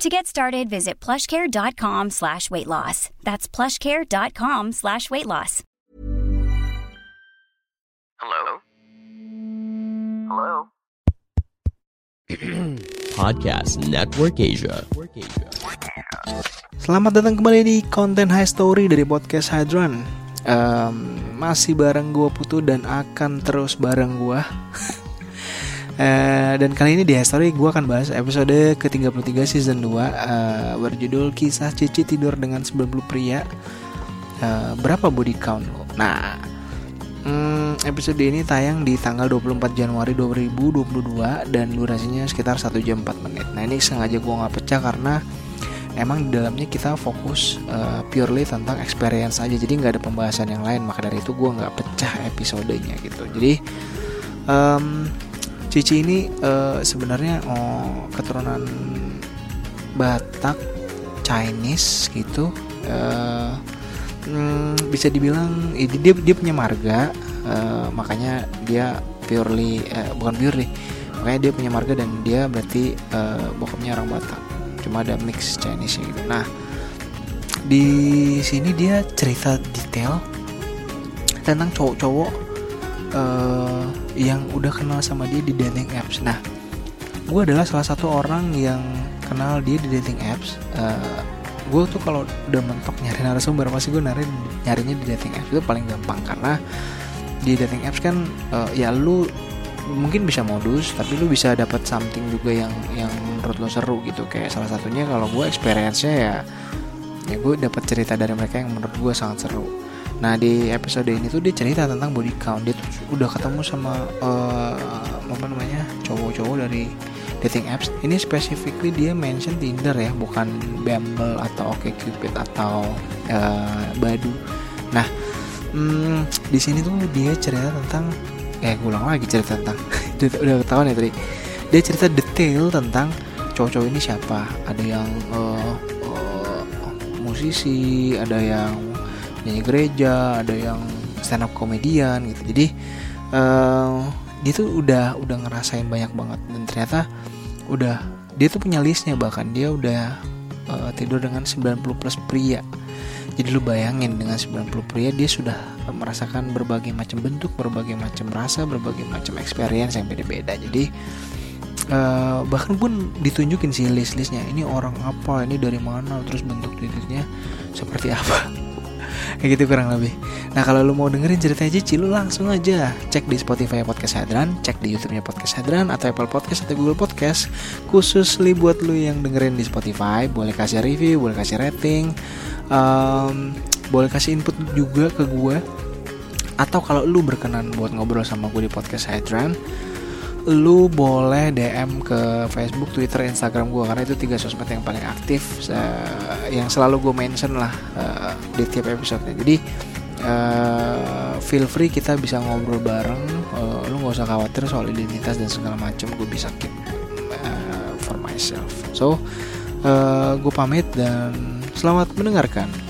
To get started, visit plushcare.com slash weight loss. That's plushcare.com slash weight loss. Hello? Hello? Podcast Network Asia. Selamat datang kembali di konten High Story dari podcast Hydran. Em, masih bareng gue Putu dan akan terus bareng gue. Eh, dan kali ini di High Story gue akan bahas episode ke-33 season 2 eh, berjudul Kisah Cici Tidur dengan 90 Pria. Eh, berapa body count lo? Nah, hmm, episode ini tayang di tanggal 24 Januari 2022 dan durasinya sekitar 1 jam 4 menit. Nah, ini sengaja gue nggak pecah karena emang di dalamnya kita fokus uh, purely tentang experience aja jadi nggak ada pembahasan yang lain maka dari itu gue nggak pecah episodenya gitu jadi em, Cici ini eh, sebenarnya oh, keturunan Batak Chinese gitu Eh, hmm, bisa dibilang eh, dia dia punya marga eh, makanya dia purely eh, bukan purely makanya dia punya marga dan dia berarti eh, bokapnya orang Batak. Cuma ada mix Chinese gitu. Nah di sini dia cerita detail tentang cowok-cowok eh, yang udah kenal sama dia di dating apps. Nah, gue adalah salah satu orang yang kenal dia di dating apps. gue tuh kalau udah mentok nyari narasumber pasti gue nyari nyarinya di dating apps itu paling gampang karena di dating apps kan eh, ya lu mungkin bisa modus tapi lu bisa dapat something juga yang yang menurut lo seru gitu kayak salah satunya kalau gue experience-nya ya ya gue dapat cerita dari mereka yang menurut gue sangat seru nah di episode ini tuh dia cerita tentang body count. Dia tuh udah ketemu sama eh, apa namanya cowok-cowok dari dating apps. Ini specifically dia mention Tinder ya bukan Bumble atau OkCupid atau eh, Badu. Nah hmm, di sini tuh dia cerita tentang eh gue ulang lagi cerita tentang udah ketahuan ya tadi dia cerita detail tentang cowok-cowok ini siapa. Ada yang eh, eh, musisi ada yang nyanyi gereja ada yang stand up komedian gitu jadi eh, dia tuh udah udah ngerasain banyak banget dan ternyata udah dia tuh punya listnya bahkan dia udah eh, tidur dengan 90 plus pria jadi lu bayangin dengan 90 pria dia sudah merasakan berbagai macam bentuk, berbagai macam rasa, berbagai macam experience yang beda-beda. Jadi eh, bahkan pun ditunjukin sih list-listnya. Ini orang apa, ini dari mana, terus bentuk titiknya seperti apa. Kayak gitu kurang lebih. Nah kalau lu mau dengerin ceritanya Cici lu langsung aja cek di Spotify Podcast Hadran, cek di YouTube-nya Podcast Hadran atau Apple Podcast atau Google Podcast. Khusus li buat lu yang dengerin di Spotify, boleh kasih review, boleh kasih rating, um, boleh kasih input juga ke gue. Atau kalau lu berkenan buat ngobrol sama gue di Podcast Hadran, lu boleh DM ke Facebook, Twitter, Instagram gue karena itu tiga sosmed yang paling aktif eh, yang selalu gue mention lah eh, di tiap episode Jadi eh, feel free kita bisa ngobrol bareng. Eh, lu nggak usah khawatir soal identitas dan segala macam. Gue bisa keep eh, for myself. So eh, gue pamit dan selamat mendengarkan.